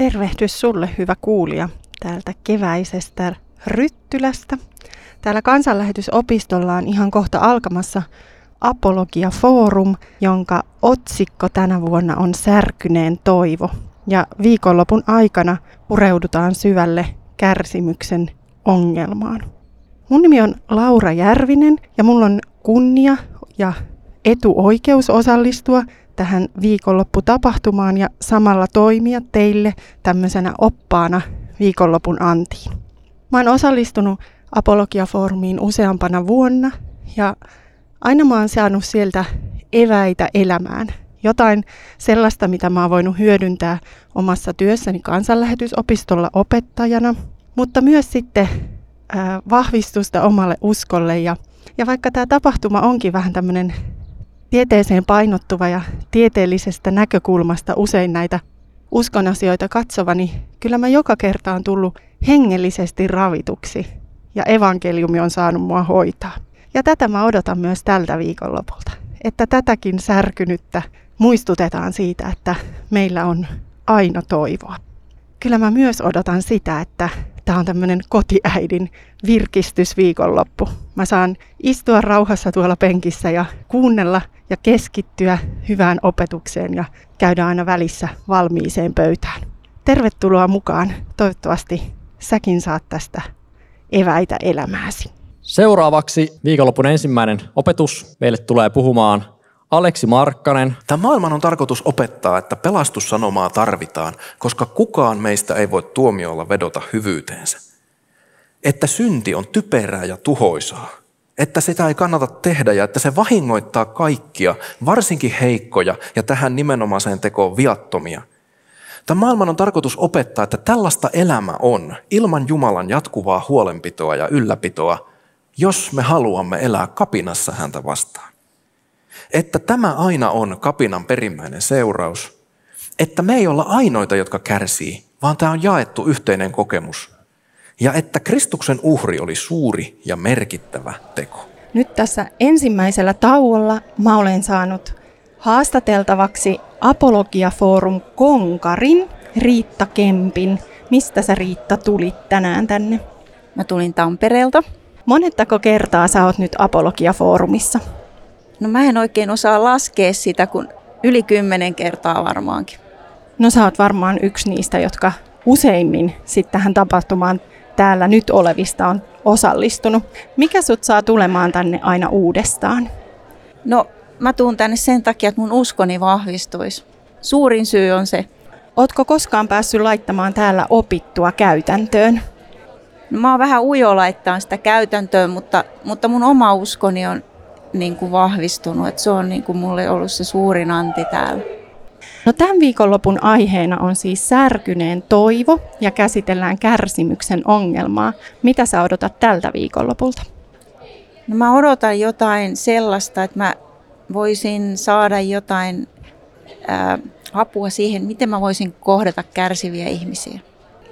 Tervehdys sulle, hyvä kuulija, täältä keväisestä Ryttylästä. Täällä kansanlähetysopistolla on ihan kohta alkamassa Apologia Forum, jonka otsikko tänä vuonna on Särkyneen toivo. Ja viikonlopun aikana pureudutaan syvälle kärsimyksen ongelmaan. Mun nimi on Laura Järvinen ja mulla on kunnia ja etuoikeus osallistua tähän viikonlopputapahtumaan ja samalla toimia teille tämmöisenä oppaana viikonlopun antiin. Mä oon osallistunut Apologia-foorumiin useampana vuonna ja aina mä oon saanut sieltä eväitä elämään. Jotain sellaista, mitä mä oon voinut hyödyntää omassa työssäni kansanlähetysopistolla opettajana, mutta myös sitten ää, vahvistusta omalle uskolle. Ja, ja vaikka tämä tapahtuma onkin vähän tämmöinen tieteeseen painottuva ja tieteellisestä näkökulmasta usein näitä uskon asioita katsova, niin kyllä mä joka kerta on tullut hengellisesti ravituksi ja evankeliumi on saanut mua hoitaa. Ja tätä mä odotan myös tältä viikonlopulta, että tätäkin särkynyttä muistutetaan siitä, että meillä on aina toivoa. Kyllä mä myös odotan sitä, että tämä on tämmöinen kotiäidin virkistysviikonloppu. Mä saan istua rauhassa tuolla penkissä ja kuunnella ja keskittyä hyvään opetukseen ja käydä aina välissä valmiiseen pöytään. Tervetuloa mukaan. Toivottavasti säkin saat tästä eväitä elämääsi. Seuraavaksi viikonlopun ensimmäinen opetus. Meille tulee puhumaan Aleksi Markkanen. Tämä maailman on tarkoitus opettaa, että pelastussanomaa tarvitaan, koska kukaan meistä ei voi tuomiolla vedota hyvyyteensä. Että synti on typerää ja tuhoisaa. Että sitä ei kannata tehdä ja että se vahingoittaa kaikkia, varsinkin heikkoja ja tähän nimenomaiseen tekoon viattomia. Tämä maailman on tarkoitus opettaa, että tällaista elämä on ilman Jumalan jatkuvaa huolenpitoa ja ylläpitoa, jos me haluamme elää kapinassa häntä vastaan että tämä aina on kapinan perimmäinen seuraus, että me ei olla ainoita, jotka kärsii, vaan tämä on jaettu yhteinen kokemus. Ja että Kristuksen uhri oli suuri ja merkittävä teko. Nyt tässä ensimmäisellä tauolla mä olen saanut haastateltavaksi Apologia Forum Konkarin Riitta Kempin. Mistä sä Riitta tulit tänään tänne? Mä tulin Tampereelta. Monettako kertaa sä oot nyt Apologia Forumissa? No mä en oikein osaa laskea sitä, kun yli kymmenen kertaa varmaankin. No sä oot varmaan yksi niistä, jotka useimmin sitten tähän tapahtumaan täällä nyt olevista on osallistunut. Mikä sut saa tulemaan tänne aina uudestaan? No mä tuun tänne sen takia, että mun uskoni vahvistuisi. Suurin syy on se. Ootko koskaan päässyt laittamaan täällä opittua käytäntöön? No, mä oon vähän ujo laittaa sitä käytäntöön, mutta, mutta mun oma uskoni on niin kuin vahvistunut. Että se on niin kuin mulle ollut se suurin anti täällä. No tämän viikonlopun aiheena on siis särkyneen toivo ja käsitellään kärsimyksen ongelmaa. Mitä sä odotat tältä viikonlopulta? No mä odotan jotain sellaista, että mä voisin saada jotain ää, apua siihen, miten mä voisin kohdata kärsiviä ihmisiä.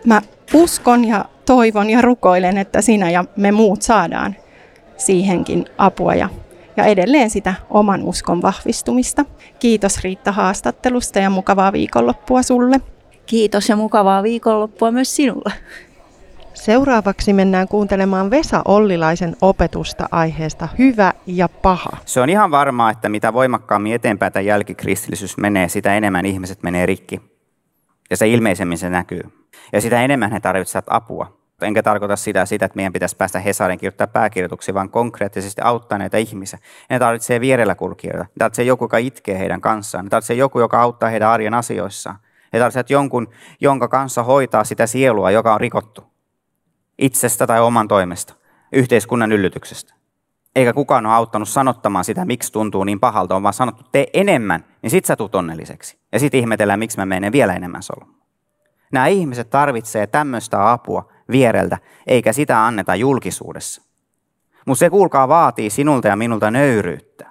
Mä uskon ja toivon ja rukoilen, että sinä ja me muut saadaan siihenkin apua ja ja edelleen sitä oman uskon vahvistumista. Kiitos Riitta haastattelusta ja mukavaa viikonloppua sulle. Kiitos ja mukavaa viikonloppua myös sinulle. Seuraavaksi mennään kuuntelemaan Vesa Ollilaisen opetusta aiheesta Hyvä ja paha. Se on ihan varmaa, että mitä voimakkaammin eteenpäin tämä jälkikristillisyys menee, sitä enemmän ihmiset menee rikki. Ja se ilmeisemmin se näkyy. Ja sitä enemmän he tarvitsevat apua. Enkä tarkoita sitä, sitä, että meidän pitäisi päästä Hesarin kirjoittaa pääkirjoituksia, vaan konkreettisesti auttaa näitä ihmisiä. Ne tarvitsee vierellä kulkijoita. Ne tarvitsee joku, joka itkee heidän kanssaan. Ne tarvitsee joku, joka auttaa heidän arjen asioissaan. Ne tarvitsevat jonkun, jonka kanssa hoitaa sitä sielua, joka on rikottu. Itsestä tai oman toimesta. Yhteiskunnan yllytyksestä. Eikä kukaan ole auttanut sanottamaan sitä, miksi tuntuu niin pahalta, on vaan sanottu, tee enemmän, niin sit sä tulet onnelliseksi. Ja sitten ihmetellään, miksi mä menen vielä enemmän solmuun. Nämä ihmiset tarvitsee tämmöistä apua, viereltä, eikä sitä anneta julkisuudessa. Mutta se kuulkaa vaatii sinulta ja minulta nöyryyttä.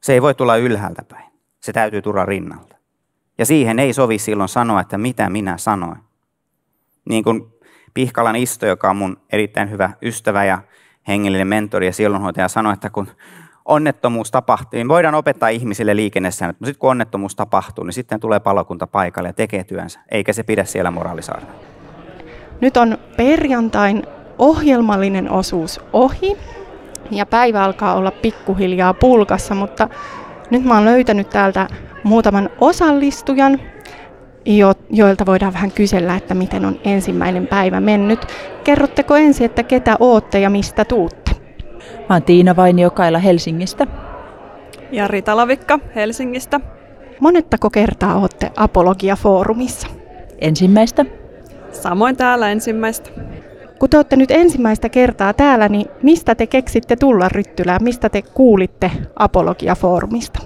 Se ei voi tulla ylhäältä päin. Se täytyy tulla rinnalta. Ja siihen ei sovi silloin sanoa, että mitä minä sanoin. Niin kuin Pihkalan Isto, joka on mun erittäin hyvä ystävä ja hengellinen mentori ja sielunhoitaja, sanoi, että kun onnettomuus tapahtuu, niin voidaan opettaa ihmisille liikennesäännöt, mutta sitten kun onnettomuus tapahtuu, niin sitten tulee palokunta paikalle ja tekee työnsä, eikä se pidä siellä moraalisaarna. Nyt on perjantain ohjelmallinen osuus ohi ja päivä alkaa olla pikkuhiljaa pulkassa, mutta nyt mä oon löytänyt täältä muutaman osallistujan, jo, joilta voidaan vähän kysellä, että miten on ensimmäinen päivä mennyt. Kerrotteko ensin, että ketä ootte ja mistä tuutte? Mä oon Tiina Vainiokaila Helsingistä. Ja Rita Lavikka Helsingistä. Monettako kertaa olette Apologia-foorumissa? Ensimmäistä. Samoin täällä ensimmäistä. Kun te olette nyt ensimmäistä kertaa täällä, niin mistä te keksitte tulla Ryttylään? Mistä te kuulitte Apologia-foorumista?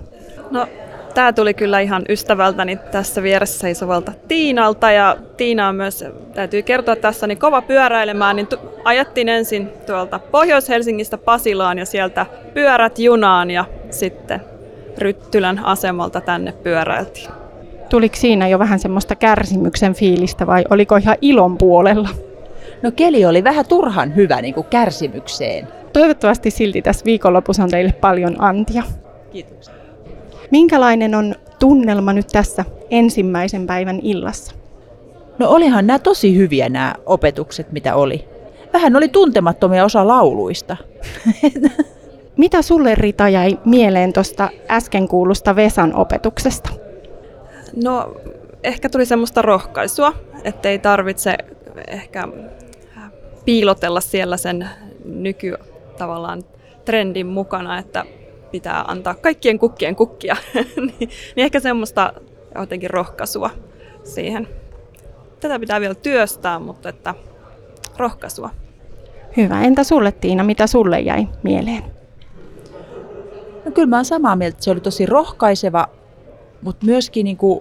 No, tämä tuli kyllä ihan ystävältäni tässä vieressä seisovalta Tiinalta. Ja Tiina on myös, täytyy kertoa tässä, niin kova pyöräilemään, niin ajettiin ensin tuolta Pohjois-Helsingistä Pasilaan ja sieltä pyörät junaan ja sitten Ryttylän asemalta tänne pyöräiltiin. Tuliko siinä jo vähän semmoista kärsimyksen fiilistä vai oliko ihan ilon puolella? No keli oli vähän turhan hyvä niin kuin kärsimykseen. Toivottavasti silti tässä viikonlopussa on teille paljon antia. Kiitoksia. Minkälainen on tunnelma nyt tässä ensimmäisen päivän illassa? No olihan nämä tosi hyviä nämä opetukset, mitä oli. Vähän oli tuntemattomia osa lauluista. Mitä sulle Rita jäi mieleen tuosta äsken kuulusta Vesan opetuksesta? No ehkä tuli semmoista rohkaisua, ettei tarvitse ehkä piilotella siellä sen nyky tavallaan trendin mukana, että pitää antaa kaikkien kukkien kukkia, niin, niin ehkä semmoista jotenkin rohkaisua siihen. Tätä pitää vielä työstää, mutta että rohkaisua. Hyvä. Entä sulle Tiina, mitä sulle jäi mieleen? No kyllä mä oon samaa mieltä, se oli tosi rohkaiseva, mutta myöskin niin kuin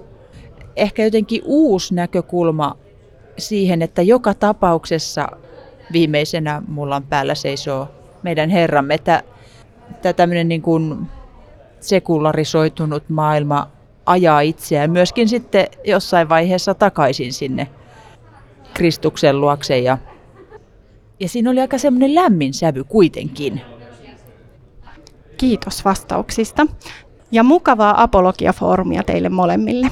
ehkä jotenkin uusi näkökulma siihen, että joka tapauksessa viimeisenä mullan päällä seisoo meidän Herramme, että tämä tämmöinen niin kuin sekularisoitunut maailma ajaa itseään myöskin sitten jossain vaiheessa takaisin sinne Kristuksen luokse. Ja, ja siinä oli aika semmoinen lämmin sävy kuitenkin. Kiitos vastauksista ja mukavaa apologiafoorumia teille molemmille.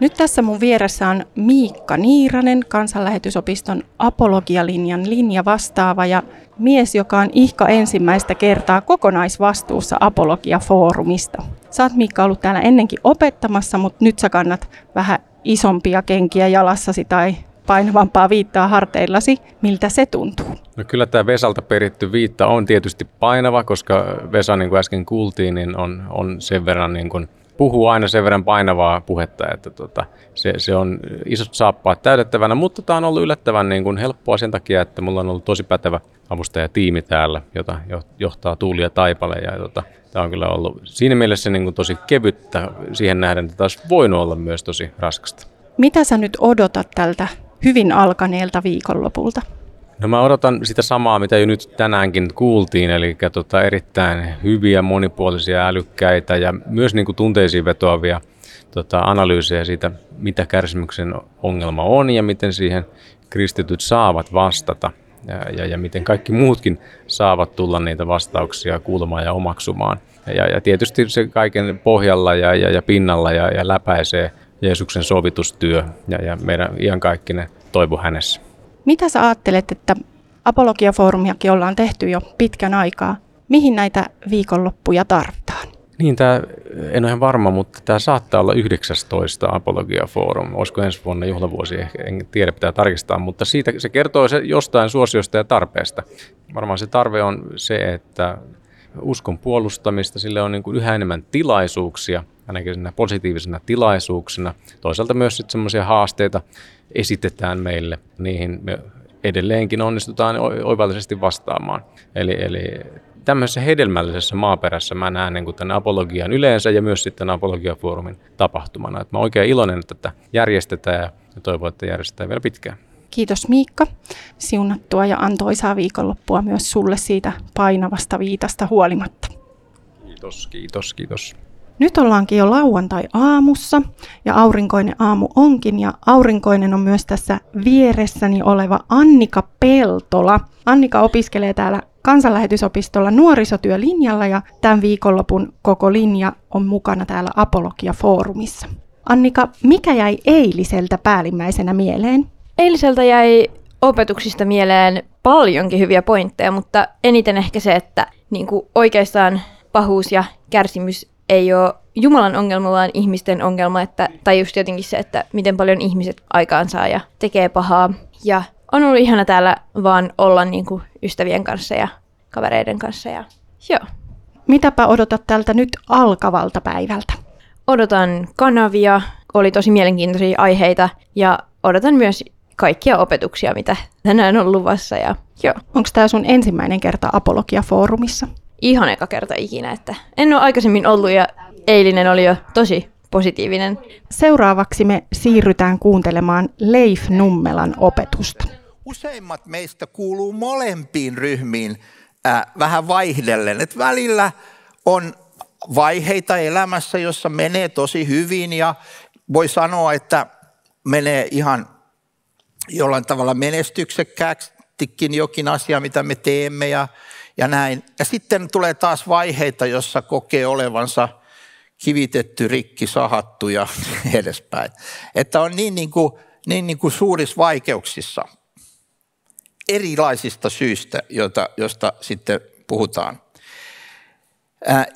Nyt tässä mun vieressä on Miikka Niiranen, kansanlähetysopiston apologialinjan linja vastaava ja mies, joka on ihka ensimmäistä kertaa kokonaisvastuussa apologiafoorumista. Sä oot Miikka ollut täällä ennenkin opettamassa, mutta nyt sä kannat vähän isompia kenkiä jalassasi tai painavampaa viittaa harteillasi. Miltä se tuntuu? No kyllä tämä Vesalta peritty viitta on tietysti painava, koska Vesa, niin kuin äsken kuultiin, niin on, on sen verran niin kuin puhuu aina sen verran painavaa puhetta, että tota, se, se on isot saappaat täytettävänä, mutta tämä on ollut yllättävän niin kuin helppoa sen takia, että mulla on ollut tosi pätevä avustajatiimi täällä, jota johtaa Tuuli ja Taipale. Ja tota, tämä on kyllä ollut siinä mielessä niin kuin tosi kevyttä siihen nähden, että taas voinut olla myös tosi raskasta. Mitä sä nyt odotat tältä hyvin alkaneelta viikonlopulta? No mä odotan sitä samaa, mitä jo nyt tänäänkin kuultiin, eli tota erittäin hyviä, monipuolisia, älykkäitä ja myös niin kuin tunteisiin vetoavia tota, analyysejä siitä, mitä kärsimyksen ongelma on ja miten siihen kristityt saavat vastata ja, ja, ja miten kaikki muutkin saavat tulla niitä vastauksia kuulemaan ja omaksumaan. Ja, ja tietysti se kaiken pohjalla ja, ja, ja pinnalla ja, ja läpäisee Jeesuksen sovitustyö ja, ja meidän iankaikkinen toivo hänessä. Mitä sä ajattelet, että apologiafoorumiakin ollaan tehty jo pitkän aikaa? Mihin näitä viikonloppuja tarvitaan? Niin, tämä, en ole ihan varma, mutta tämä saattaa olla 19 Apologia Forum. Olisiko ensi vuonna juhlavuosi, en tiedä, pitää tarkistaa, mutta siitä se kertoo se jostain suosiosta ja tarpeesta. Varmaan se tarve on se, että uskon puolustamista, sille on niin kuin yhä enemmän tilaisuuksia, ainakin positiivisena tilaisuuksena. Toisaalta myös sitten semmoisia haasteita esitetään meille, niihin me edelleenkin onnistutaan oivallisesti vastaamaan. Eli, eli tämmöisessä hedelmällisessä maaperässä mä näen niin kuin tämän apologian yleensä ja myös sitten apologiafoorumin tapahtumana. Et mä oikein iloinen, että tätä järjestetään ja toivon, että järjestetään vielä pitkään. Kiitos Miikka. Siunattua ja antoisaa viikonloppua myös sulle siitä painavasta viitasta huolimatta. Kiitos, kiitos, kiitos. Nyt ollaankin jo lauantai-aamussa ja aurinkoinen aamu onkin ja aurinkoinen on myös tässä vieressäni oleva Annika Peltola. Annika opiskelee täällä kansanlähetysopistolla nuorisotyölinjalla ja tämän viikonlopun koko linja on mukana täällä Apologia-foorumissa. Annika, mikä jäi eiliseltä päällimmäisenä mieleen? Eiliseltä jäi opetuksista mieleen paljonkin hyviä pointteja, mutta eniten ehkä se, että niin kuin oikeastaan pahuus ja kärsimys ei ole Jumalan ongelma, vaan ihmisten ongelma, että, tai just jotenkin se, että miten paljon ihmiset aikaansaa ja tekee pahaa. Ja on ollut ihana täällä vaan olla niin kuin ystävien kanssa ja kavereiden kanssa. Ja, joo. Mitäpä odotat tältä nyt alkavalta päivältä? Odotan kanavia, oli tosi mielenkiintoisia aiheita ja odotan myös kaikkia opetuksia, mitä tänään on luvassa. Ja, joo. Onko tämä sun ensimmäinen kerta Apologia-foorumissa? Ihan eka kerta ikinä, että en ole aikaisemmin ollut ja eilinen oli jo tosi positiivinen. Seuraavaksi me siirrytään kuuntelemaan Leif Nummelan opetusta. Useimmat meistä kuuluu molempiin ryhmiin äh, vähän vaihdellen. Et välillä on vaiheita elämässä, jossa menee tosi hyvin ja voi sanoa, että menee ihan jollain tavalla menestyksekkäästikin jokin asia, mitä me teemme ja, ja näin. Ja sitten tulee taas vaiheita, jossa kokee olevansa kivitetty, rikki, sahattu ja edespäin. Että on niin, niin, kuin, niin, niin kuin suurissa vaikeuksissa erilaisista syistä, joita, josta sitten puhutaan.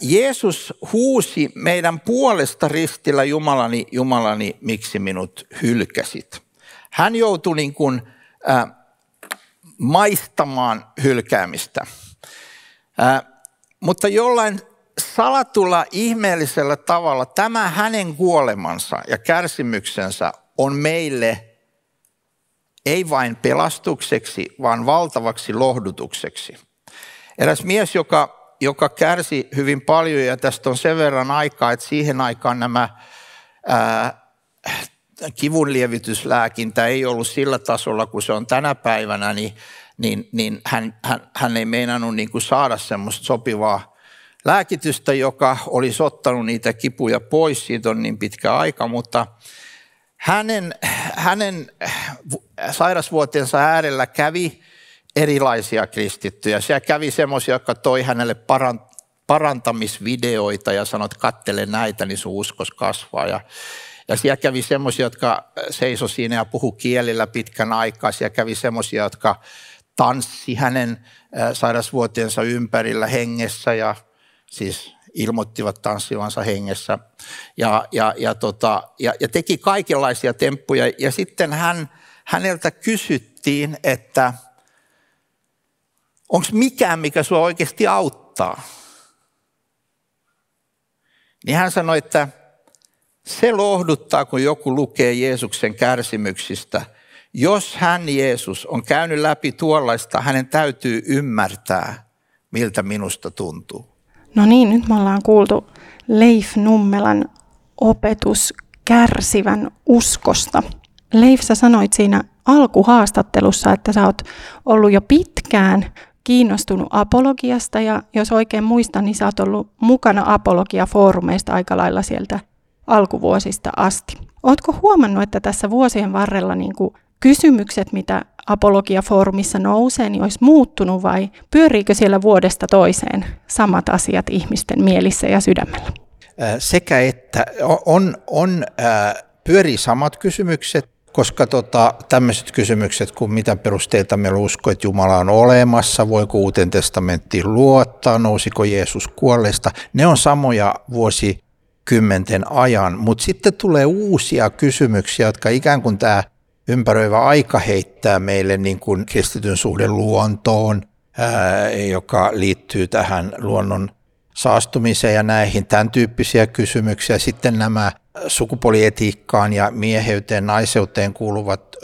Jeesus huusi meidän puolesta ristillä Jumalani, Jumalani, miksi minut hylkäsit. Hän joutui niin kuin, äh, maistamaan hylkäämistä. Mutta jollain salatulla ihmeellisellä tavalla tämä hänen kuolemansa ja kärsimyksensä on meille ei vain pelastukseksi, vaan valtavaksi lohdutukseksi. Eräs mies, joka, joka kärsi hyvin paljon, ja tästä on sen verran aikaa, että siihen aikaan nämä ää, kivunlievityslääkintä ei ollut sillä tasolla kuin se on tänä päivänä, niin, niin, niin hän, hän, hän ei meinannut niin kuin saada semmoista sopivaa lääkitystä, joka olisi ottanut niitä kipuja pois, siitä on niin pitkä aika, mutta hänen, hänen sairasvuotensa äärellä kävi erilaisia kristittyjä. Siellä kävi semmoisia, jotka toi hänelle parantamisvideoita ja sanoi, että kattele näitä, niin sun uskos kasvaa. Ja, ja siellä kävi semmoisia, jotka seiso siinä ja puhu kielillä pitkän aikaa. Siellä kävi semmoisia, jotka tanssi hänen sairasvuotensa ympärillä hengessä ja siis ilmoittivat tanssivansa hengessä ja, ja, ja, tota, ja, ja teki kaikenlaisia temppuja. Ja sitten hän, häneltä kysyttiin, että onko mikään, mikä sinua oikeasti auttaa? Niin hän sanoi, että se lohduttaa, kun joku lukee Jeesuksen kärsimyksistä. Jos hän, Jeesus, on käynyt läpi tuollaista, hänen täytyy ymmärtää, miltä minusta tuntuu. No niin, nyt me ollaan kuultu Leif Nummelan opetus kärsivän uskosta. Leif, sä sanoit siinä alkuhaastattelussa, että sä oot ollut jo pitkään kiinnostunut apologiasta ja jos oikein muistan, niin sä oot ollut mukana apologiafoorumeista aika lailla sieltä alkuvuosista asti. Ootko huomannut, että tässä vuosien varrella niin kuin kysymykset, mitä apologiafoorumissa nousee, niin olisi muuttunut vai pyöriikö siellä vuodesta toiseen samat asiat ihmisten mielissä ja sydämellä? Sekä että on, on pyörii samat kysymykset, koska tota, tämmöiset kysymykset kuin mitä perusteita meillä usko, että Jumala on olemassa, voiko uuteen testamenttiin luottaa, nousiko Jeesus kuolleesta, ne on samoja vuosikymmenten ajan, mutta sitten tulee uusia kysymyksiä, jotka ikään kuin tämä ympäröivä aika heittää meille niin kuin kristityn suhde luontoon, ää, joka liittyy tähän luonnon saastumiseen ja näihin tämän tyyppisiä kysymyksiä. Sitten nämä sukupuolietiikkaan ja mieheyteen, naiseuteen kuuluvat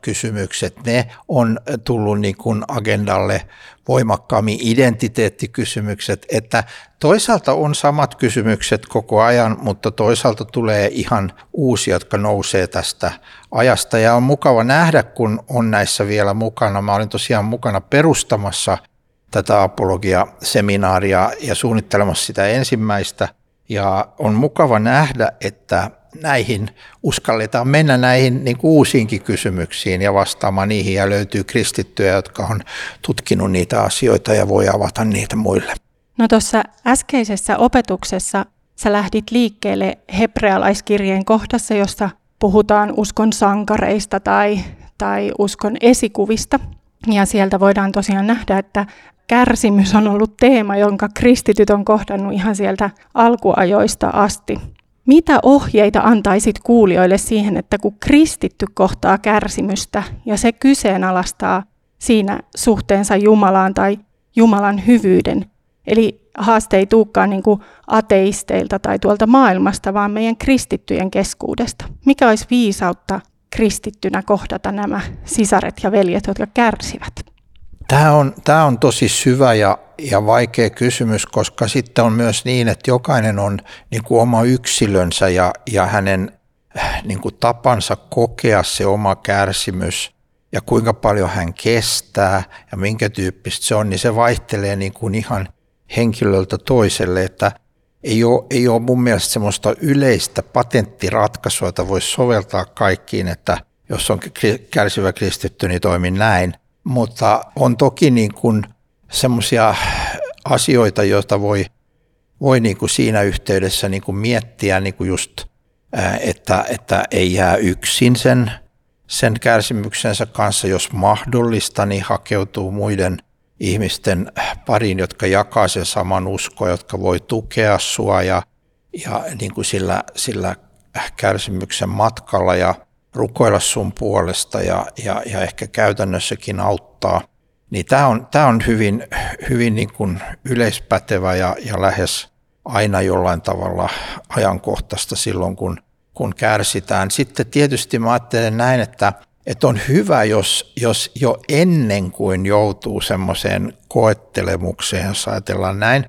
kysymykset, ne on tullut niin kuin agendalle voimakkaammin identiteettikysymykset, että toisaalta on samat kysymykset koko ajan, mutta toisaalta tulee ihan uusia, jotka nousee tästä ajasta ja on mukava nähdä, kun on näissä vielä mukana. Mä olin tosiaan mukana perustamassa tätä apologia-seminaaria ja suunnittelemassa sitä ensimmäistä ja on mukava nähdä, että näihin uskalletaan mennä näihin niin kuin uusiinkin kysymyksiin ja vastaamaan niihin ja löytyy kristittyjä, jotka on tutkinut niitä asioita ja voi avata niitä muille. No tuossa äskeisessä opetuksessa sä lähdit liikkeelle hebrealaiskirjeen kohdassa, jossa puhutaan uskon sankareista tai, tai uskon esikuvista. Ja sieltä voidaan tosiaan nähdä, että kärsimys on ollut teema, jonka kristityt on kohdannut ihan sieltä alkuajoista asti. Mitä ohjeita antaisit kuulijoille siihen, että kun kristitty kohtaa kärsimystä ja se kyseenalaistaa siinä suhteensa Jumalaan tai Jumalan hyvyyden, Eli haaste ei tulekaan niin kuin ateisteilta tai tuolta maailmasta, vaan meidän kristittyjen keskuudesta. Mikä olisi viisautta kristittynä kohdata nämä sisaret ja veljet, jotka kärsivät? Tämä on, tämä on tosi syvä ja, ja vaikea kysymys, koska sitten on myös niin, että jokainen on niin kuin oma yksilönsä ja, ja hänen niin kuin tapansa kokea se oma kärsimys ja kuinka paljon hän kestää ja minkä tyyppistä se on, niin se vaihtelee niin kuin ihan – henkilöltä toiselle, että ei ole, ei ole mun mielestä semmoista yleistä patenttiratkaisua, jota voisi soveltaa kaikkiin, että jos on kärsivä kristitty, niin toimin näin. Mutta on toki niin kuin semmoisia asioita, joita voi, voi niin kuin siinä yhteydessä niin kuin miettiä niin kuin just, että, että ei jää yksin sen, sen kärsimyksensä kanssa, jos mahdollista, niin hakeutuu muiden – ihmisten pariin, jotka jakaa sen saman uskon, jotka voi tukea sua ja, ja niin kuin sillä, sillä kärsimyksen matkalla. Ja rukoilla sun puolesta ja, ja, ja ehkä käytännössäkin auttaa. Niin tämä on, tämä on hyvin, hyvin niin kuin yleispätevä ja, ja lähes aina jollain tavalla ajankohtaista silloin, kun, kun kärsitään. Sitten tietysti mä ajattelen näin, että että on hyvä, jos, jos jo ennen kuin joutuu semmoiseen koettelemukseen, jos ajatellaan näin,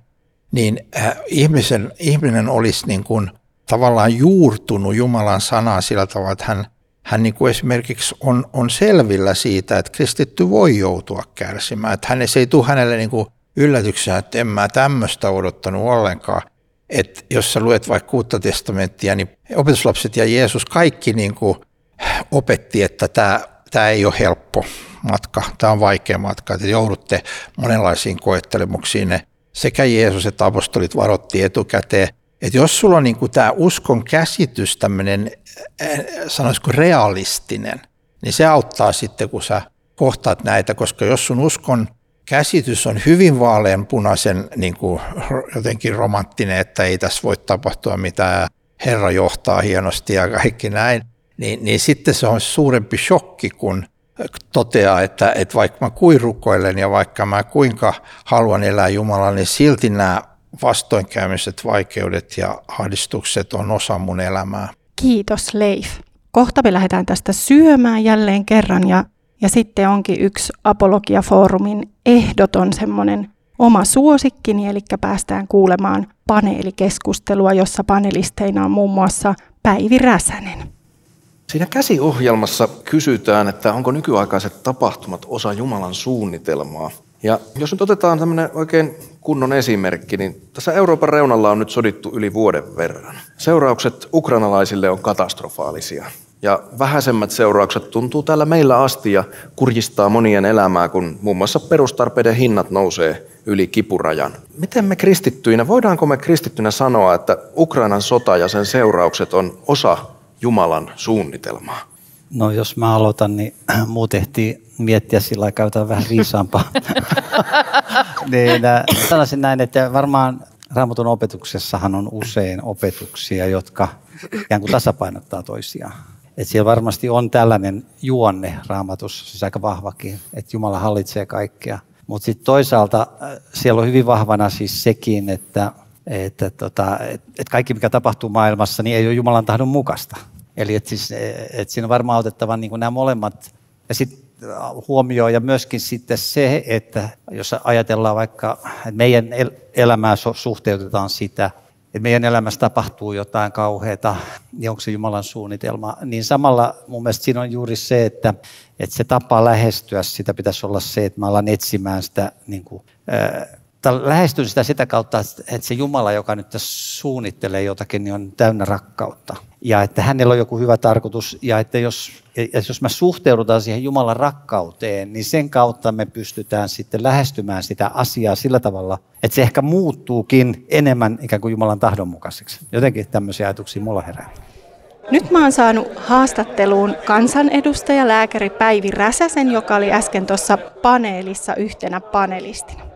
niin äh, ihmisen, ihminen olisi niin kuin tavallaan juurtunut Jumalan sanaa sillä tavalla, että hän, hän niin kuin esimerkiksi on, on selvillä siitä, että kristitty voi joutua kärsimään. Että hän, se ei tule hänelle niin kuin yllätyksenä, että en mä tämmöistä odottanut ollenkaan. Että jos sä luet vaikka uutta testamenttia, niin opetuslapset ja Jeesus kaikki niin kuin opetti, että tämä, tämä ei ole helppo matka, tämä on vaikea matka, että joudutte monenlaisiin koettelemuksiin. Sekä Jeesus että apostolit varoitti etukäteen, että jos sulla on niin kuin tämä uskon käsitys tämmöinen, äh, sanoisiko realistinen, niin se auttaa sitten, kun sä kohtaat näitä, koska jos sun uskon käsitys on hyvin vaaleanpunaisen niin kuin jotenkin romanttinen, että ei tässä voi tapahtua mitään, Herra johtaa hienosti ja kaikki näin, niin, niin sitten se on suurempi shokki, kun toteaa, että, että vaikka mä kuin rukoilen ja vaikka mä kuinka haluan elää Jumalaa, niin silti nämä vastoinkäymiset, vaikeudet ja ahdistukset on osa mun elämää. Kiitos Leif. Kohta me lähdetään tästä syömään jälleen kerran ja, ja sitten onkin yksi Apologia-foorumin ehdoton semmoinen oma suosikkini, eli päästään kuulemaan paneelikeskustelua, jossa panelisteina on muun muassa Päivi Räsänen. Siinä käsiohjelmassa kysytään, että onko nykyaikaiset tapahtumat osa Jumalan suunnitelmaa. Ja jos nyt otetaan tämmöinen oikein kunnon esimerkki, niin tässä Euroopan reunalla on nyt sodittu yli vuoden verran. Seuraukset ukrainalaisille on katastrofaalisia. Ja vähäisemmät seuraukset tuntuu täällä meillä asti ja kurjistaa monien elämää, kun muun muassa perustarpeiden hinnat nousee yli kipurajan. Miten me kristittyinä, voidaanko me kristittyinä sanoa, että Ukrainan sota ja sen seuraukset on osa Jumalan suunnitelmaa? No jos mä aloitan, niin muut ehtii miettiä sillä lailla, käytetään vähän viisaampaa. niin, äh, sanoisin näin, että varmaan Raamatun opetuksessahan on usein opetuksia, jotka ikään kuin tasapainottaa toisiaan. Et siellä varmasti on tällainen juonne raamatussa, siis aika vahvakin, että Jumala hallitsee kaikkea. Mutta sitten toisaalta äh, siellä on hyvin vahvana siis sekin, että että tota, et, et kaikki mikä tapahtuu maailmassa niin ei ole Jumalan tahdon mukaista. Eli että siis, et siinä on varmaan otettava niin nämä molemmat ja sitten huomioon ja myöskin sitten se, että jos ajatellaan vaikka, että meidän elämää suhteutetaan sitä, että meidän elämässä tapahtuu jotain kauheata, niin onko se Jumalan suunnitelma, niin samalla mun mielestä siinä on juuri se, että, että se tapa lähestyä sitä pitäisi olla se, että mä alan etsimään sitä niin kuin, lähestyn sitä sitä kautta, että se Jumala, joka nyt tässä suunnittelee jotakin, niin on täynnä rakkautta. Ja että hänellä on joku hyvä tarkoitus. Ja että jos, jos me suhteudutaan siihen Jumalan rakkauteen, niin sen kautta me pystytään sitten lähestymään sitä asiaa sillä tavalla, että se ehkä muuttuukin enemmän ikään kuin Jumalan tahdon mukaiseksi. Jotenkin tämmöisiä ajatuksia mulla herää. Nyt mä oon saanut haastatteluun kansanedustaja lääkäri Päivi Räsäsen, joka oli äsken tuossa paneelissa yhtenä panelistina.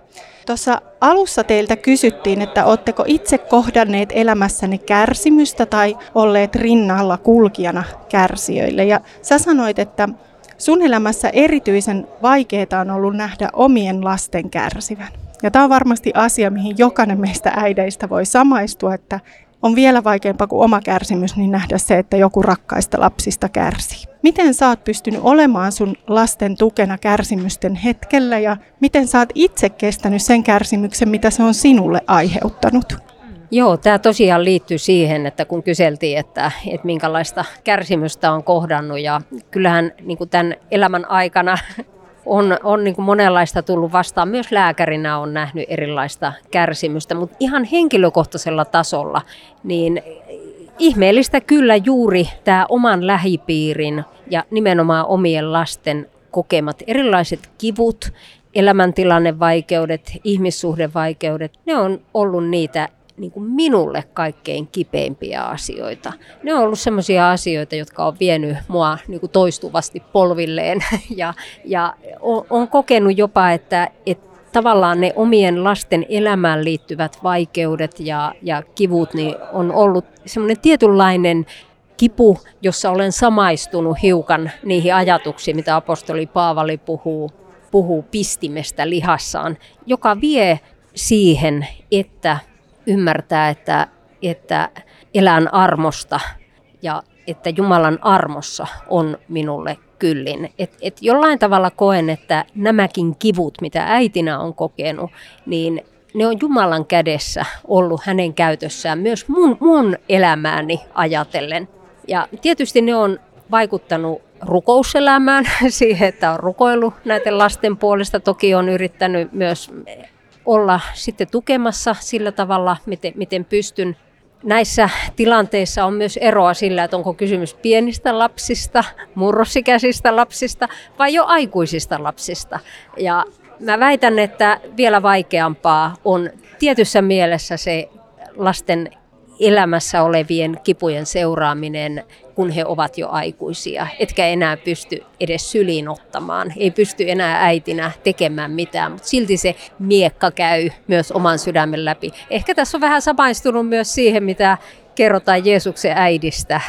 Tuossa alussa teiltä kysyttiin, että oletteko itse kohdanneet elämässänne kärsimystä tai olleet rinnalla kulkijana kärsijöille. Ja sä sanoit, että sun elämässä erityisen vaikeaa on ollut nähdä omien lasten kärsivän. Ja tämä on varmasti asia, mihin jokainen meistä äideistä voi samaistua, että on vielä vaikeampaa kuin oma kärsimys, niin nähdä se, että joku rakkaista lapsista kärsii. Miten sä oot pystynyt olemaan sun lasten tukena kärsimysten hetkellä ja miten sä oot itse kestänyt sen kärsimyksen, mitä se on sinulle aiheuttanut? Joo, tämä tosiaan liittyy siihen, että kun kyseltiin, että, että minkälaista kärsimystä on kohdannut ja kyllähän niin kuin tämän elämän aikana on, on niin kuin monenlaista tullut vastaan. Myös lääkärinä on nähnyt erilaista kärsimystä, mutta ihan henkilökohtaisella tasolla, niin ihmeellistä kyllä juuri tämä oman lähipiirin ja nimenomaan omien lasten kokemat erilaiset kivut, elämäntilannevaikeudet, ihmissuhdevaikeudet, ne on ollut niitä niin kuin minulle kaikkein kipeimpiä asioita. Ne on ollut sellaisia asioita, jotka on vienyt mua niin kuin toistuvasti polvilleen ja, ja on, on kokenut jopa, että, että tavallaan ne omien lasten elämään liittyvät vaikeudet ja, ja kivut niin on ollut semmoinen tietynlainen kipu, jossa olen samaistunut hiukan niihin ajatuksiin, mitä apostoli Paavali puhuu, puhuu pistimestä lihassaan, joka vie siihen, että ymmärtää, että, että elän armosta ja että Jumalan armossa on minulle kyllin. Et, et jollain tavalla koen, että nämäkin kivut, mitä äitinä on kokenut, niin ne on Jumalan kädessä ollut hänen käytössään myös mun, mun elämääni ajatellen. Ja tietysti ne on vaikuttanut rukouselämään, siihen, että on rukoillut näiden lasten puolesta. Toki on yrittänyt myös olla sitten tukemassa sillä tavalla, miten, miten pystyn. Näissä tilanteissa on myös eroa sillä, että onko kysymys pienistä lapsista, murrosikäisistä lapsista vai jo aikuisista lapsista. Ja mä väitän, että vielä vaikeampaa on tietyssä mielessä se lasten elämässä olevien kipujen seuraaminen, kun he ovat jo aikuisia, etkä enää pysty edes syliin ottamaan. Ei pysty enää äitinä tekemään mitään, mutta silti se miekka käy myös oman sydämen läpi. Ehkä tässä on vähän samaistunut myös siihen, mitä kerrotaan Jeesuksen äidistä.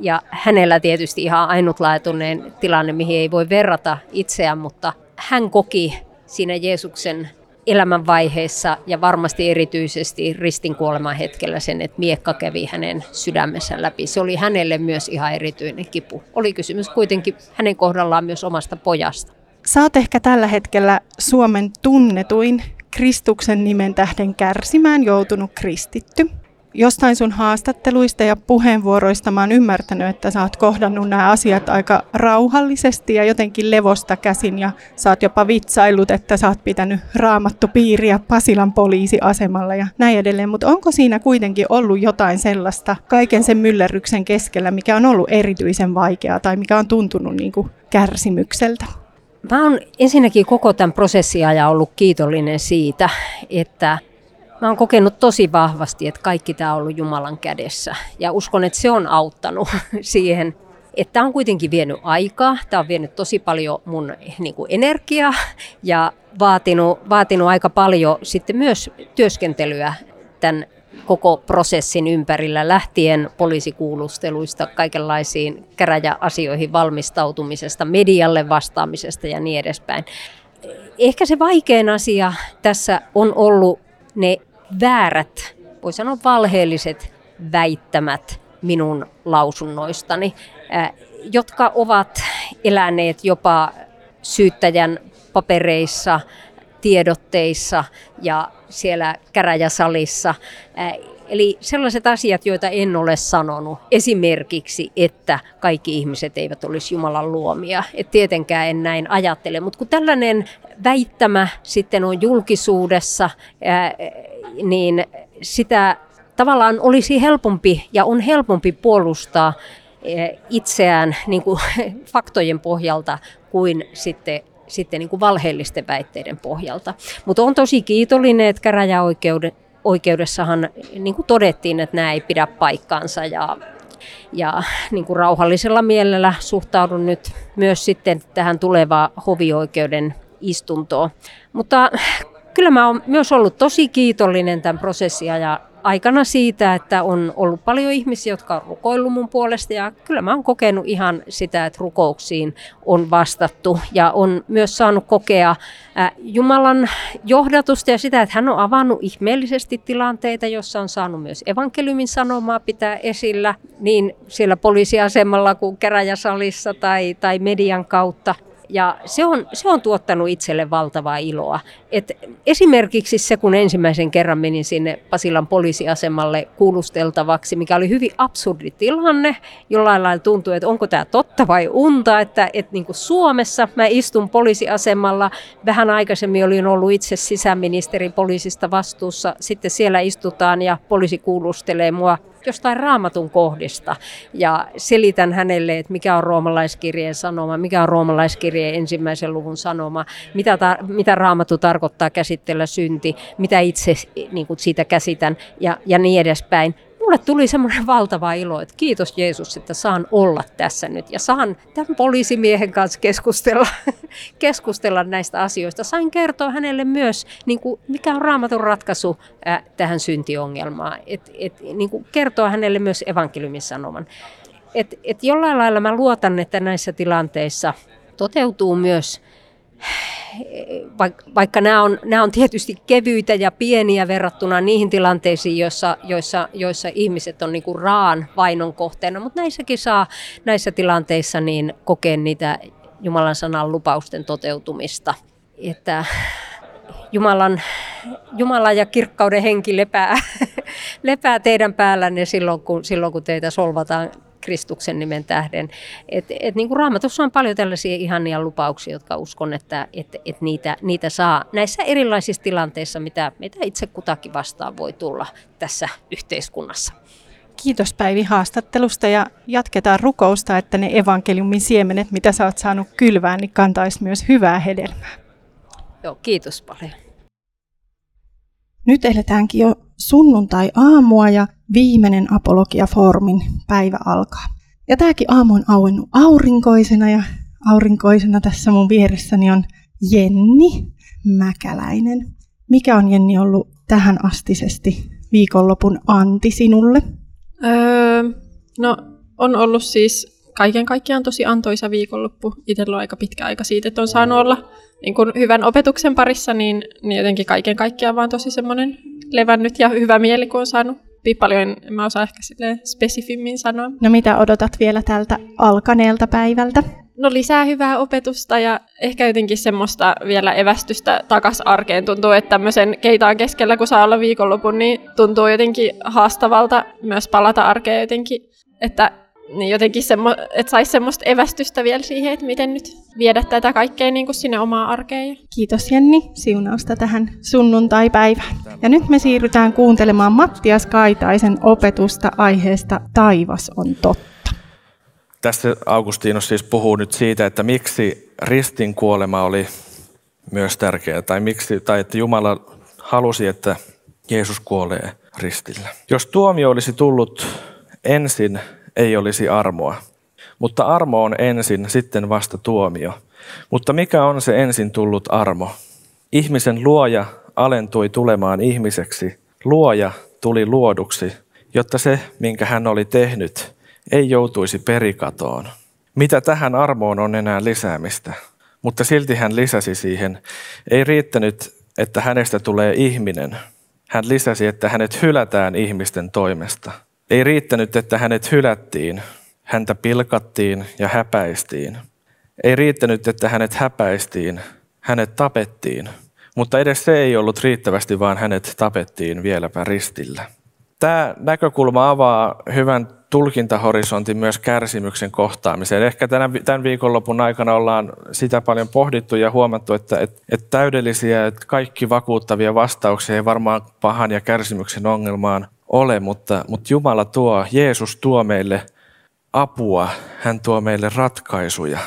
Ja hänellä tietysti ihan ainutlaatuinen tilanne, mihin ei voi verrata itseään, mutta hän koki siinä Jeesuksen elämänvaiheessa ja varmasti erityisesti ristin kuoleman hetkellä sen, että miekka kävi hänen sydämessä läpi. Se oli hänelle myös ihan erityinen kipu. Oli kysymys kuitenkin hänen kohdallaan myös omasta pojasta. Saat ehkä tällä hetkellä Suomen tunnetuin Kristuksen nimen tähden kärsimään joutunut kristitty jostain sun haastatteluista ja puheenvuoroista mä oon ymmärtänyt, että sä oot kohdannut nämä asiat aika rauhallisesti ja jotenkin levosta käsin ja sä oot jopa vitsailut, että sä oot pitänyt raamattu piiriä Pasilan poliisiasemalla ja näin edelleen. Mutta onko siinä kuitenkin ollut jotain sellaista kaiken sen myllerryksen keskellä, mikä on ollut erityisen vaikeaa tai mikä on tuntunut niin kuin kärsimykseltä? Mä oon ensinnäkin koko tämän prosessin ajan ollut kiitollinen siitä, että Mä oon kokenut tosi vahvasti, että kaikki tämä on ollut Jumalan kädessä. Ja uskon, että se on auttanut siihen, että tämä on kuitenkin vienyt aikaa. Tämä on vienyt tosi paljon mun niin kuin energiaa ja vaatinut, vaatinut aika paljon sitten myös työskentelyä tämän koko prosessin ympärillä lähtien poliisikuulusteluista, kaikenlaisiin käräjäasioihin valmistautumisesta, medialle vastaamisesta ja niin edespäin. Ehkä se vaikein asia tässä on ollut ne väärät, voi sanoa valheelliset väittämät minun lausunnoistani, jotka ovat eläneet jopa syyttäjän papereissa, tiedotteissa ja siellä käräjäsalissa. Eli sellaiset asiat, joita en ole sanonut, esimerkiksi, että kaikki ihmiset eivät olisi Jumalan luomia. Et tietenkään en näin ajattele, mutta kun tällainen väittämä sitten on julkisuudessa, niin sitä tavallaan olisi helpompi ja on helpompi puolustaa itseään niin kuin, faktojen pohjalta kuin sitten sitten niin kuin valheellisten väitteiden pohjalta. Mutta on tosi kiitollinen, että käräjäoikeudessahan niin kuin todettiin, että nämä ei pidä paikkaansa ja, ja niin kuin rauhallisella mielellä suhtaudun nyt myös sitten tähän tulevaan hovioikeuden istuntoon. Mutta kyllä mä oon myös ollut tosi kiitollinen tämän prosessia ja aikana siitä, että on ollut paljon ihmisiä, jotka on rukoillut mun puolesta ja kyllä mä oon kokenut ihan sitä, että rukouksiin on vastattu ja on myös saanut kokea Jumalan johdatusta ja sitä, että hän on avannut ihmeellisesti tilanteita, jossa on saanut myös evankeliumin sanomaa pitää esillä niin siellä poliisiasemalla kuin käräjäsalissa tai, tai median kautta. Ja se on, se on tuottanut itselle valtavaa iloa. Et esimerkiksi se, kun ensimmäisen kerran menin sinne Pasilan poliisiasemalle kuulusteltavaksi, mikä oli hyvin absurdi tilanne. Jollain lailla tuntui, että onko tämä totta vai unta, että, että niin kuin Suomessa mä istun poliisiasemalla. Vähän aikaisemmin olin ollut itse sisäministeri poliisista vastuussa. Sitten siellä istutaan ja poliisi kuulustelee mua jostain raamatun kohdista. Ja selitän hänelle, että mikä on roomalaiskirjeen sanoma, mikä on roomalaiskirjeen ensimmäisen luvun sanoma, mitä, ta- mitä raamattu tarkoittaa käsitellä synti, mitä itse niin kuin siitä käsitän ja, ja niin edespäin mulle tuli semmoinen valtava ilo, että kiitos Jeesus, että saan olla tässä nyt ja saan tämän poliisimiehen kanssa keskustella, keskustella näistä asioista. Sain kertoa hänelle myös, niin kuin, mikä on raamatun ratkaisu äh, tähän syntiongelmaan, et, et, niin kuin kertoa hänelle myös evankeliumin sanoman. Et, et jollain lailla mä luotan, että näissä tilanteissa toteutuu myös vaikka nämä on, nämä on tietysti kevyitä ja pieniä verrattuna niihin tilanteisiin, joissa, joissa, joissa ihmiset on niin kuin raan vainon kohteena, mutta näissäkin saa näissä tilanteissa niin kokea niitä Jumalan sanan lupausten toteutumista. Että Jumalan, Jumala ja kirkkauden henki lepää, lepää teidän päällänne silloin kun, silloin, kun teitä solvataan Kristuksen nimen tähden. Et, et niin kuin Raamatussa on paljon tällaisia ihania lupauksia, jotka uskon, että et, et niitä, niitä saa näissä erilaisissa tilanteissa, mitä, mitä itse kutakin vastaan voi tulla tässä yhteiskunnassa. Kiitos Päivi haastattelusta ja jatketaan rukousta, että ne evankeliumin siemenet, mitä sä oot saanut kylvää, niin kantaisi myös hyvää hedelmää. Joo, kiitos paljon. Nyt eletäänkin jo sunnuntai-aamua ja viimeinen Apologia-foorumin päivä alkaa. Ja tämäkin aamu on auennut aurinkoisena ja aurinkoisena tässä mun vieressäni on Jenni Mäkäläinen. Mikä on Jenni ollut tähän astisesti viikonlopun anti sinulle? Öö, no on ollut siis kaiken kaikkiaan tosi antoisa viikonloppu. Itsellä on aika pitkä aika siitä, että on saanut olla niin kuin hyvän opetuksen parissa, niin, niin jotenkin kaiken kaikkiaan vaan tosi semmoinen levännyt ja hyvä mieli, kun on saanut paljon, en mä osaa ehkä sille spesifimmin sanoa. No mitä odotat vielä tältä alkaneelta päivältä? No lisää hyvää opetusta ja ehkä jotenkin semmoista vielä evästystä takas arkeen. Tuntuu, että tämmöisen keitaan keskellä, kun saa olla viikonlopun, niin tuntuu jotenkin haastavalta myös palata arkeen jotenkin. Että niin jotenkin semmo, että saisi semmoista evästystä vielä siihen, että miten nyt viedä tätä kaikkea niin kuin sinne omaan arkeen. Kiitos Jenni siunausta tähän sunnuntai-päivään. Ja nyt me siirrytään kuuntelemaan Mattias Kaitaisen opetusta aiheesta Taivas on totta. Tässä Augustinos siis puhuu nyt siitä, että miksi ristin kuolema oli myös tärkeä, tai, miksi, tai että Jumala halusi, että Jeesus kuolee ristillä. Jos tuomio olisi tullut ensin ei olisi armoa. Mutta armo on ensin, sitten vasta tuomio. Mutta mikä on se ensin tullut armo? Ihmisen luoja alentui tulemaan ihmiseksi. Luoja tuli luoduksi, jotta se, minkä hän oli tehnyt, ei joutuisi perikatoon. Mitä tähän armoon on enää lisäämistä? Mutta silti hän lisäsi siihen, ei riittänyt, että hänestä tulee ihminen. Hän lisäsi, että hänet hylätään ihmisten toimesta. Ei riittänyt, että hänet hylättiin, häntä pilkattiin ja häpäistiin. Ei riittänyt, että hänet häpäistiin, hänet tapettiin. Mutta edes se ei ollut riittävästi, vaan hänet tapettiin vieläpä ristillä. Tämä näkökulma avaa hyvän tulkintahorisontin myös kärsimyksen kohtaamiseen. Ehkä tämän, viikonlopun aikana ollaan sitä paljon pohdittu ja huomattu, että, että, että täydellisiä, että kaikki vakuuttavia vastauksia ei varmaan pahan ja kärsimyksen ongelmaan ole, mutta, mutta Jumala tuo, Jeesus tuo meille apua, hän tuo meille ratkaisuja.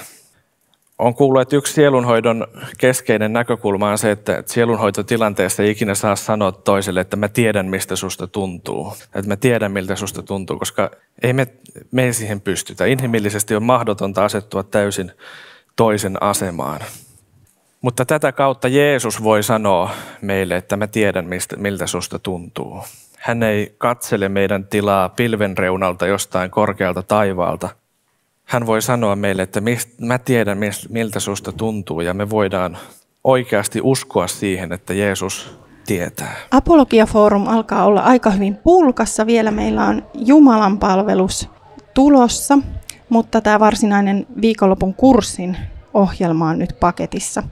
On kuullut, että yksi sielunhoidon keskeinen näkökulma on se, että sielunhoitotilanteessa ei ikinä saa sanoa toiselle, että mä tiedän, mistä susta tuntuu. Että mä tiedän, miltä susta tuntuu, koska ei me, me ei siihen pystytä. Inhimillisesti on mahdotonta asettua täysin toisen asemaan. Mutta tätä kautta Jeesus voi sanoa meille, että mä tiedän, mistä, miltä susta tuntuu. Hän ei katsele meidän tilaa pilven reunalta jostain korkealta taivaalta. Hän voi sanoa meille, että mä tiedän, miltä susta tuntuu ja me voidaan oikeasti uskoa siihen, että Jeesus tietää. Apologia-foorum alkaa olla aika hyvin pulkassa. Vielä meillä on Jumalan palvelus tulossa, mutta tämä varsinainen viikonlopun kurssin ohjelma on nyt paketissa.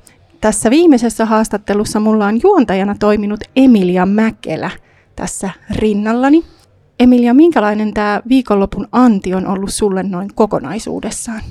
Tässä viimeisessä haastattelussa mulla on juontajana toiminut Emilia Mäkelä – tässä rinnallani. Emilia, minkälainen tämä viikonlopun anti on ollut sulle noin kokonaisuudessaan?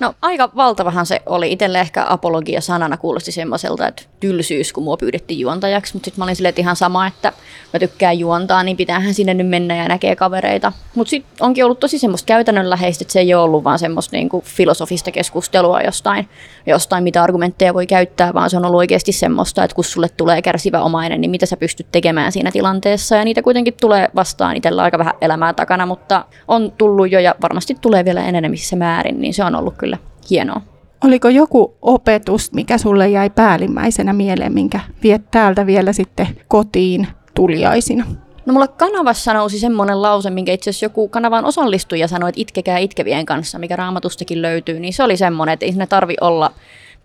No aika valtavahan se oli. Itselle ehkä apologia sanana kuulosti semmoiselta, että tylsyys, kun mua pyydettiin juontajaksi. Mutta sitten mä olin silleen, ihan sama, että mä tykkään juontaa, niin pitäähän sinne nyt mennä ja näkee kavereita. Mutta sitten onkin ollut tosi semmoista käytännönläheistä, että se ei ole ollut vaan semmoista niinku filosofista keskustelua jostain, jostain, mitä argumentteja voi käyttää, vaan se on ollut oikeasti semmoista, että kun sulle tulee kärsivä omainen, niin mitä sä pystyt tekemään siinä tilanteessa. Ja niitä kuitenkin tulee vastaan itsellä aika vähän elämää takana, mutta on tullut jo ja varmasti tulee vielä enenevissä määrin, niin se on ollut kyllä hienoa. Oliko joku opetus, mikä sulle jäi päällimmäisenä mieleen, minkä viet täältä vielä sitten kotiin tuliaisina? No mulla kanavassa nousi semmoinen lause, minkä itse asiassa joku kanavan osallistuja sanoi, että itkekää itkevien kanssa, mikä raamatustakin löytyy, niin se oli semmoinen, että ei siinä tarvi olla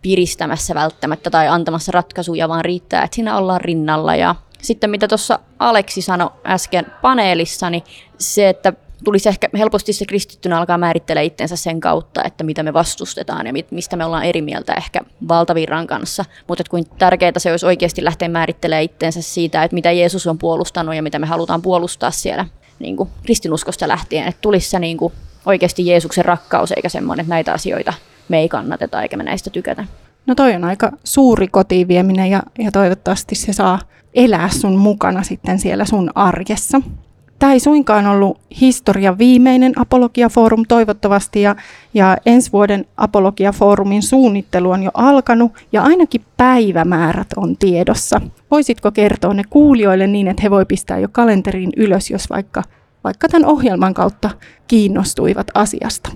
piristämässä välttämättä tai antamassa ratkaisuja, vaan riittää, että siinä ollaan rinnalla. Ja sitten mitä tuossa Aleksi sanoi äsken paneelissa, niin se, että tulisi ehkä helposti se kristittynä alkaa määrittelee itsensä sen kautta, että mitä me vastustetaan ja mistä me ollaan eri mieltä ehkä valtavirran kanssa. Mutta kuin tärkeää se olisi oikeasti lähteä määrittelemään itsensä siitä, että mitä Jeesus on puolustanut ja mitä me halutaan puolustaa siellä niin kuin kristinuskosta lähtien. Että tulisi se niin kuin oikeasti Jeesuksen rakkaus eikä semmoinen, että näitä asioita me ei kannateta eikä me näistä tykätä. No toi on aika suuri kotiin vieminen ja, ja toivottavasti se saa elää sun mukana sitten siellä sun arjessa. Tämä ei suinkaan ollut historian viimeinen Apologia-foorum toivottavasti ja, ja ensi vuoden Apologia-foorumin suunnittelu on jo alkanut ja ainakin päivämäärät on tiedossa. Voisitko kertoa ne kuulijoille niin, että he voi pistää jo kalenteriin ylös, jos vaikka, vaikka tämän ohjelman kautta kiinnostuivat asiasta?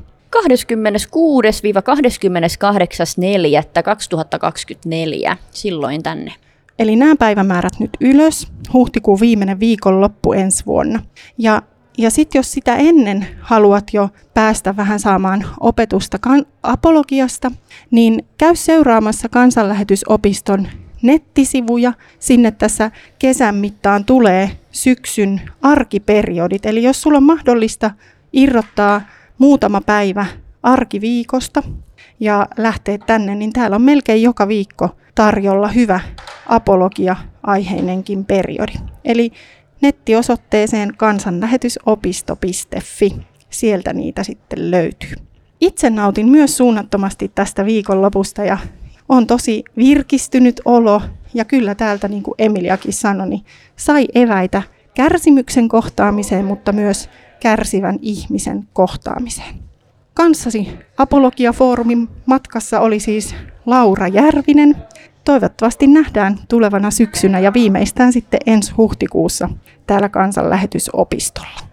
26-28.4.2024, silloin tänne. Eli nämä päivämäärät nyt ylös, huhtikuun viimeinen viikonloppu ensi vuonna. Ja, ja sitten jos sitä ennen haluat jo päästä vähän saamaan opetusta kan- apologiasta, niin käy seuraamassa kansanlähetysopiston nettisivuja. Sinne tässä kesän mittaan tulee syksyn arkiperiodit. Eli jos sulla on mahdollista irrottaa muutama päivä arkiviikosta ja lähteä tänne, niin täällä on melkein joka viikko tarjolla hyvä apologia-aiheinenkin periodi. Eli nettiosoitteeseen kansanlähetysopisto.fi. Sieltä niitä sitten löytyy. Itse nautin myös suunnattomasti tästä viikonlopusta ja on tosi virkistynyt olo ja kyllä täältä, niin kuin Emiliakin sanoi, niin sai eväitä kärsimyksen kohtaamiseen, mutta myös kärsivän ihmisen kohtaamiseen. Kanssasi Apologia-foorumin matkassa oli siis Laura Järvinen, toivottavasti nähdään tulevana syksynä ja viimeistään sitten ensi huhtikuussa täällä kansanlähetysopistolla.